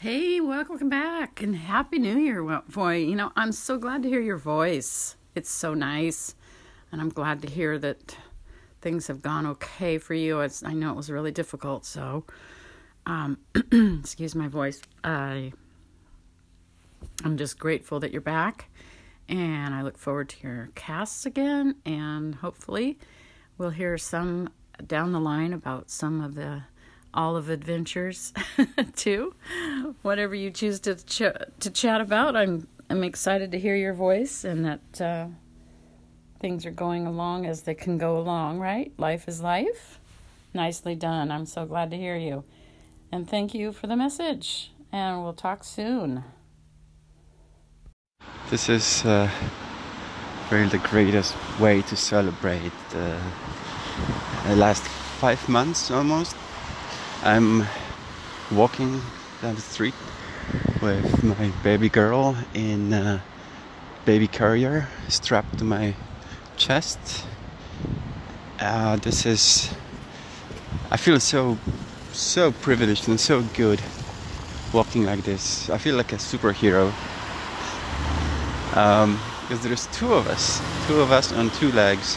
Hey, welcome back and Happy New Year, boy. You know, I'm so glad to hear your voice. It's so nice. And I'm glad to hear that things have gone okay for you. It's, I know it was really difficult, so um, excuse my voice. I I'm just grateful that you're back and I look forward to your casts again and hopefully we'll hear some down the line about some of the olive adventures too. Whatever you choose to ch- to chat about, I'm I'm excited to hear your voice and that uh, things are going along as they can go along. Right, life is life. Nicely done. I'm so glad to hear you, and thank you for the message. And we'll talk soon. This is uh, really the greatest way to celebrate uh, the last five months almost I'm walking down the street with my baby girl in a baby carrier strapped to my chest. Uh, this is. I feel so, so privileged and so good walking like this. I feel like a superhero. Um, because there's two of us, two of us on two legs,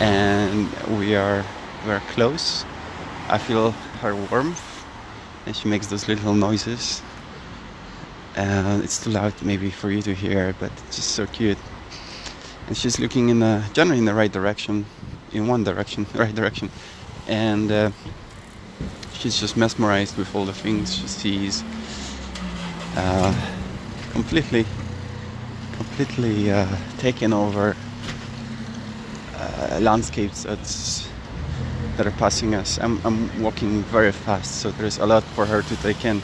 and we are we're close I feel her warmth and she makes those little noises. And it's too loud maybe for you to hear, but it's just so cute. And she's looking in the generally in the right direction, in one direction, right direction, and uh, she's just mesmerized with all the things she sees. Uh, completely, completely uh, taken over uh, landscapes that's that are passing us. I'm, I'm walking very fast, so there's a lot for her to take in,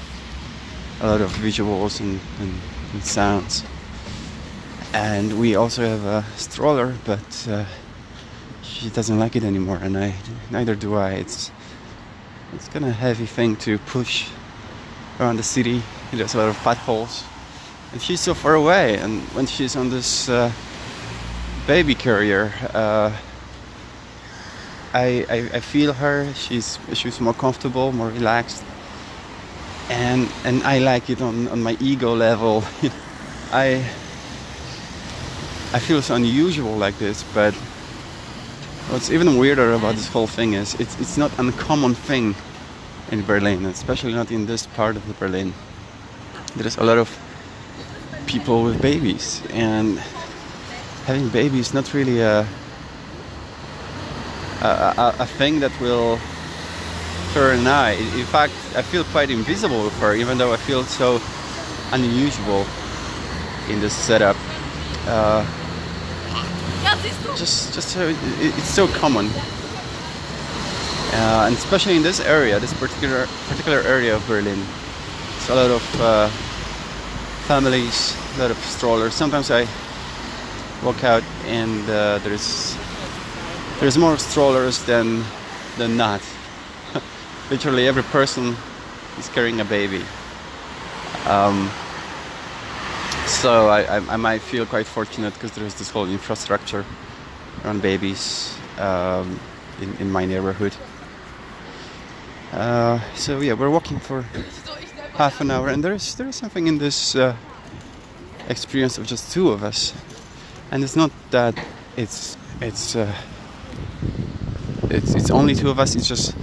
a lot of visuals and, and, and sounds. And we also have a stroller, but uh, she doesn't like it anymore, and I neither do I. It's it's kind of a heavy thing to push around the city. There's a lot of potholes, and she's so far away. And when she's on this uh, baby carrier. Uh, I, I, I feel her. She's she's more comfortable, more relaxed, and and I like it on, on my ego level. I I feel it's unusual like this, but what's even weirder about this whole thing is it's it's not an uncommon thing in Berlin, especially not in this part of the Berlin. There's a lot of people with babies, and having babies not really a a, a, thing that will turn eye. In fact, I feel quite invisible with her, even though I feel so unusual in this setup. Uh, just, just so, it, it's so common, uh, and especially in this area, this particular particular area of Berlin, it's a lot of uh, families, a lot of strollers. Sometimes I walk out and uh, there's there's more strollers than than not. Literally every person is carrying a baby. Um, so I, I, I, might feel quite fortunate because there's this whole infrastructure around babies um, in, in my neighborhood. Uh, so yeah, we're walking for half an hour, and there's there's something in this uh, experience of just two of us, and it's not that it's it's uh, it's, it's only two of us. It's just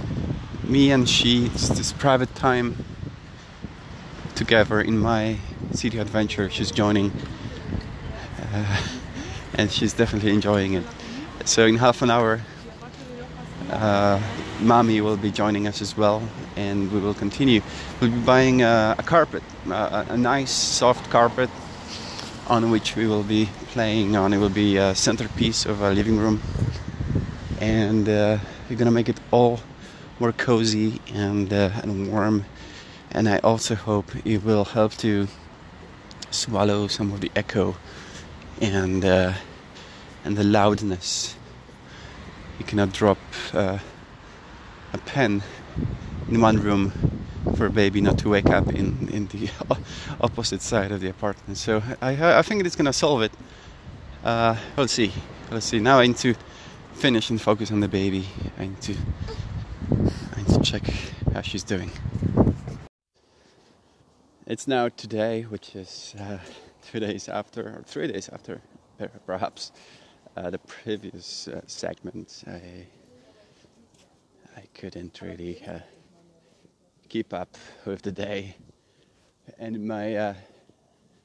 me and she. It's this private time together in my city adventure. She's joining, uh, and she's definitely enjoying it. So in half an hour, uh, mommy will be joining us as well, and we will continue. We'll be buying a, a carpet, a, a, nice soft carpet, on which we will be playing on. It will be a centerpiece of a living room and uh, you're gonna make it all more cozy and uh, and warm. And I also hope it will help to swallow some of the echo and uh, and the loudness. You cannot drop uh, a pen in one room for a baby not to wake up in, in the opposite side of the apartment. So I, I think it's gonna solve it. Uh, we'll see. Let's see. Now I need to finish and focus on the baby. I need to I need to check how she's doing. it's now today, which is uh, two days after, or three days after, perhaps, uh, the previous uh, segment. I I couldn't really uh, keep up with the day, and my uh,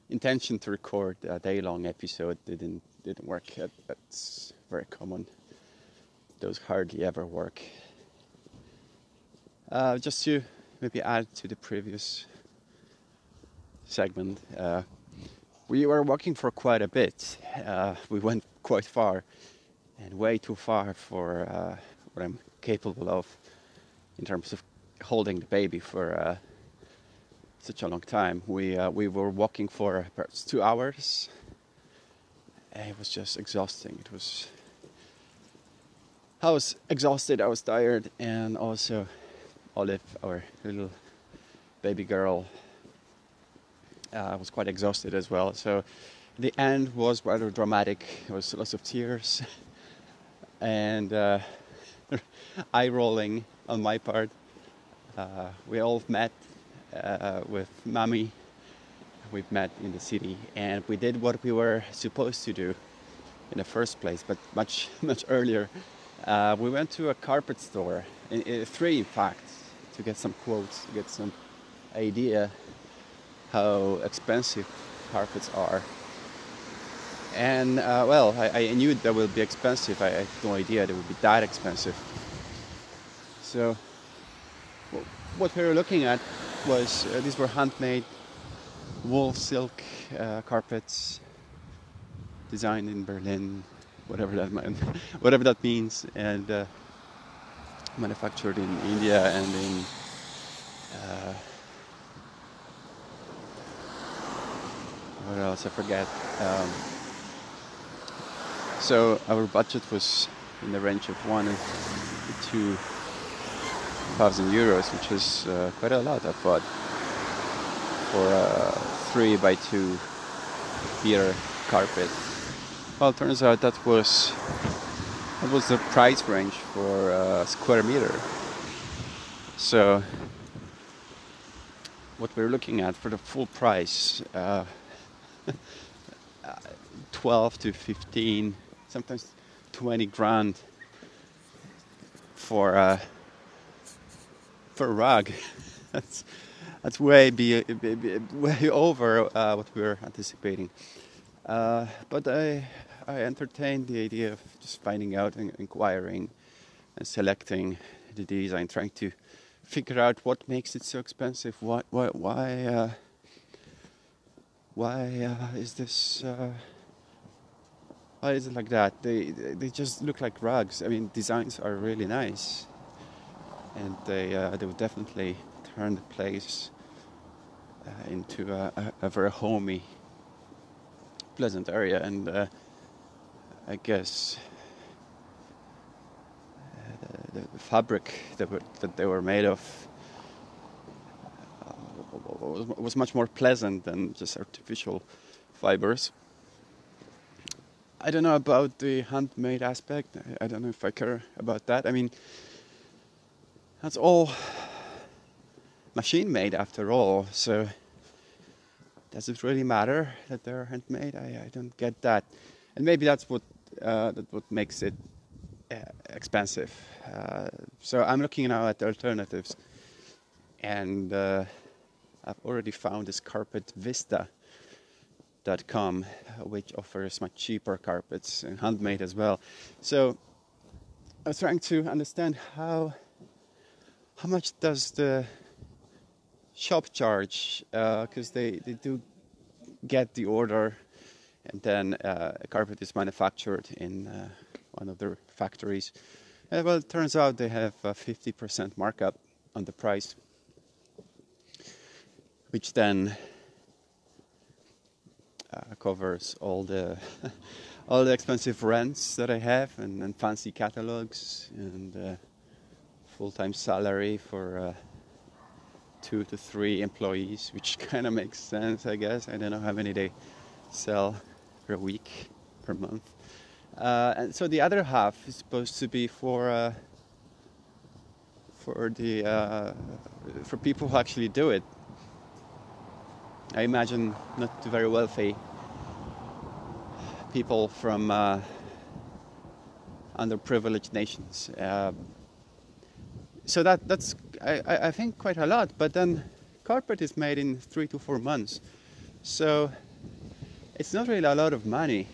intention to record a day-long episode didn't didn't work. That's very common. Those hardly ever work. Uh, just to maybe add to the previous segment, uh, we were walking for quite a bit. Uh, we went quite far, and way too far for uh, what I'm capable of in terms of holding the baby for uh, such a long time. We uh, we were walking for perhaps two hours. It was just exhausting. It was. I was exhausted. I was tired, and also Olive, our little baby girl, uh, was quite exhausted as well. So the end was rather dramatic. There was lots of tears and uh, eye rolling on my part. Uh, we all met uh, with Mami. We've met in the city, and we did what we were supposed to do in the first place, but much much earlier. Uh, we went to a carpet store, three in fact, to get some quotes, to get some idea how expensive carpets are. And uh, well, I, I, knew that would be expensive. I, I, had no idea it would be that expensive. So, what we were looking at was uh, these were handmade wool silk uh, carpets designed in Berlin, whatever that whatever that means, and uh, manufactured in India and in uh, what else I forget. Um, so our budget was in the range of one to two thousand euros, which is uh, quite a lot, I thought, for a three by two meter carpet. Well, it turns out that was that was the price range for a square meter. So what we're looking at for the full price, uh, 12 to 15, sometimes 20 grand for uh, for a rug. that's that's way be, be, be way over uh, what we were anticipating. Uh, but I I entertained the idea of just finding out and inquiring and selecting the design, trying to figure out what makes it so expensive. Why why why uh, why uh, is this? Uh, why is it like that? They they just look like rugs. I mean, designs are really nice and they uh, they would definitely turn the place uh, into a, a, a, very homey, pleasant area. And uh, I guess uh, the, the, fabric that, were, that they were made of uh, was, was much more pleasant than just artificial fibers. I don't know about the handmade aspect. I don't know if I care about that. I mean, that's all machine made after all. So does it really matter that they're handmade? I, I don't get that, and maybe that's what uh, that what makes it uh, expensive. Uh, so I'm looking now at alternatives, and uh, I've already found this CarpetVista.com, which offers much cheaper carpets and handmade as well. So I was trying to understand how how much does the shop charge? Because uh, they, they do get the order and then uh, a carpet is manufactured in uh, one of their factories. Well, it turns out they have a 50% markup on the price, which then uh, covers all the all the expensive rents that I have and, and fancy catalogs and uh, full-time salary for uh, two to three employees, which kind of makes sense, I guess. I don't know how many they sell per week, per month. Uh, and so the other half is supposed to be for uh, for the uh, for people who actually do it. I imagine not very wealthy people from uh, underprivileged nations. Uh, so that that's I, I think quite a lot. But then carpet is made in three to four months, so it's not really a lot of money.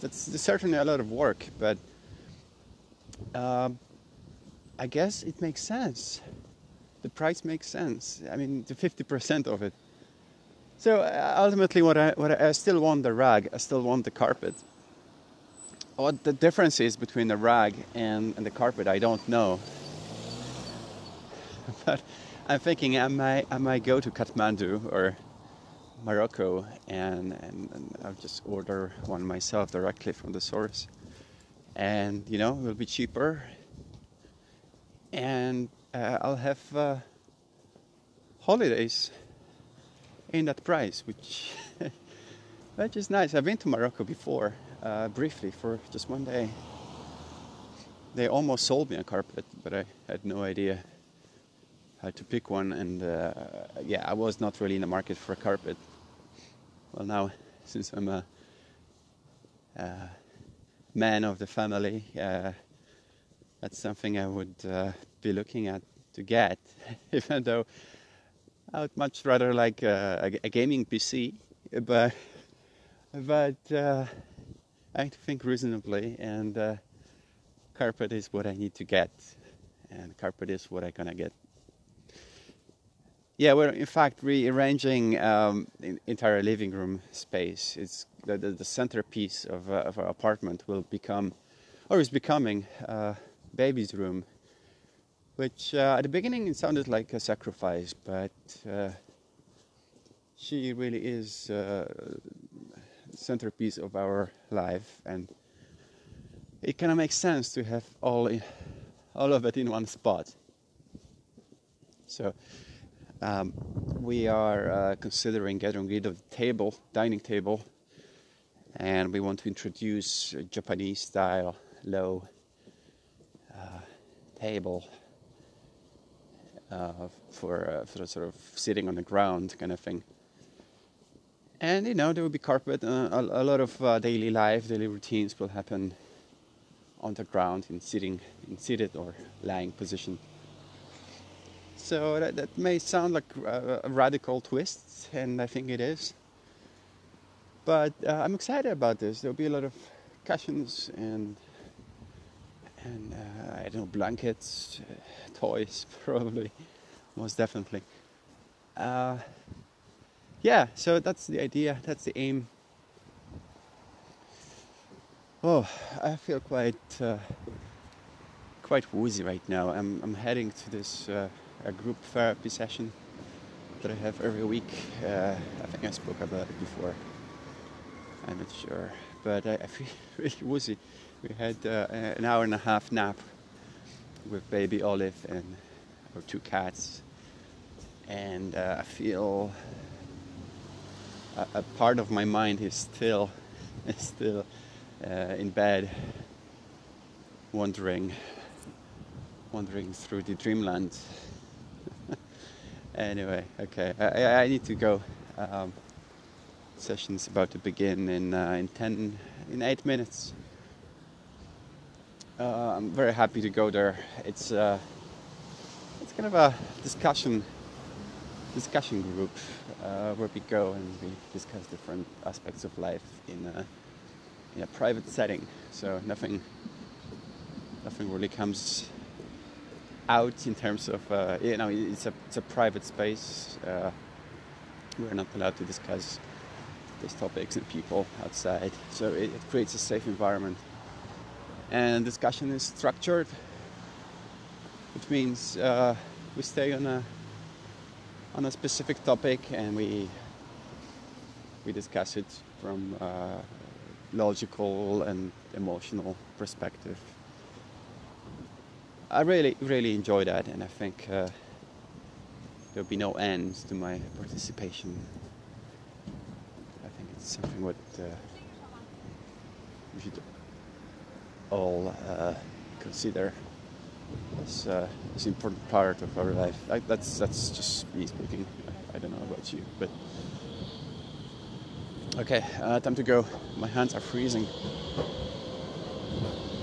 That's certainly a lot of work, but um, I guess it makes sense. The price makes sense. I mean, the 50% of it. So uh, ultimately, what I, what I, I still want the rug, I still want the carpet. What the difference is between the rag and, and the carpet, I don't know. but I'm thinking I might I might go to Kathmandu or Morocco and, and, and, I'll just order one myself directly from the source. And you know, it will be cheaper. And uh, I'll have uh, holidays in that price, which which is nice. I've been to Morocco before, uh, briefly for just one day. They almost sold me a carpet, but I had no idea how to pick one. And uh, yeah, I was not really in the market for a carpet. Well, now since I'm a, a man of the family, uh, that's something I would uh, be looking at to get, even though I would much rather like uh, a, a gaming PC, but but uh, I have to think reasonably, and uh, carpet is what I need to get, and carpet is what I'm gonna get. Yeah, we're in fact rearranging um, entire living room space. It's the, the, the centerpiece of, uh, of, our apartment will become, or is becoming, uh, baby's room, which uh, at the beginning it sounded like a sacrifice, but uh, she really is uh, centerpiece of our life, and it kind of makes sense to have all in, all of it in one spot. So um, we are uh, considering getting rid of the table, dining table, and we want to introduce a Japanese style low uh, table uh, for, uh, for sort of sitting on the ground kind of thing. And you know, there will be carpet, uh, a, a, lot of uh, daily life, daily routines will happen on the ground in sitting, in seated or lying position. So that, that may sound like a, a, radical twist, and I think it is. But uh, I'm excited about this. There'll be a lot of cushions and and uh, I don't know blankets, uh, toys, probably, most definitely. Uh, yeah, so that's the idea. That's the aim. Oh, I feel quite uh, quite woozy right now. I'm I'm heading to this uh, a group therapy session that I have every week. Uh, I think I spoke about it before. I'm not sure, but I, I feel really woozy. We had uh, an hour and a half nap with baby Olive and our two cats, and uh, I feel a, a, part of my mind is still is still uh, in bed, wandering, wandering through the dreamland anyway, okay, I, I, need to go. Um, session's about to begin in uh, in ten in eight minutes. Uh, I'm very happy to go there. It's uh, it's kind of a discussion discussion group uh, where we go and we discuss different aspects of life in a, in a private setting. So nothing nothing really comes out in terms of uh, you know it's a it's a private space. Uh, we're not allowed to discuss these topics and people outside, so it, it creates a safe environment. And discussion is structured, which means uh, we stay on a on a specific topic and we we discuss it from uh, logical and emotional perspective. I really, really enjoy that, and I think uh, there'll be no end to my participation. I think it's something what uh, we should all uh, consider as, uh, is an important part of our life. I, that's that's just me speaking. I, I don't know about you, but okay, uh, time to go. My hands are freezing.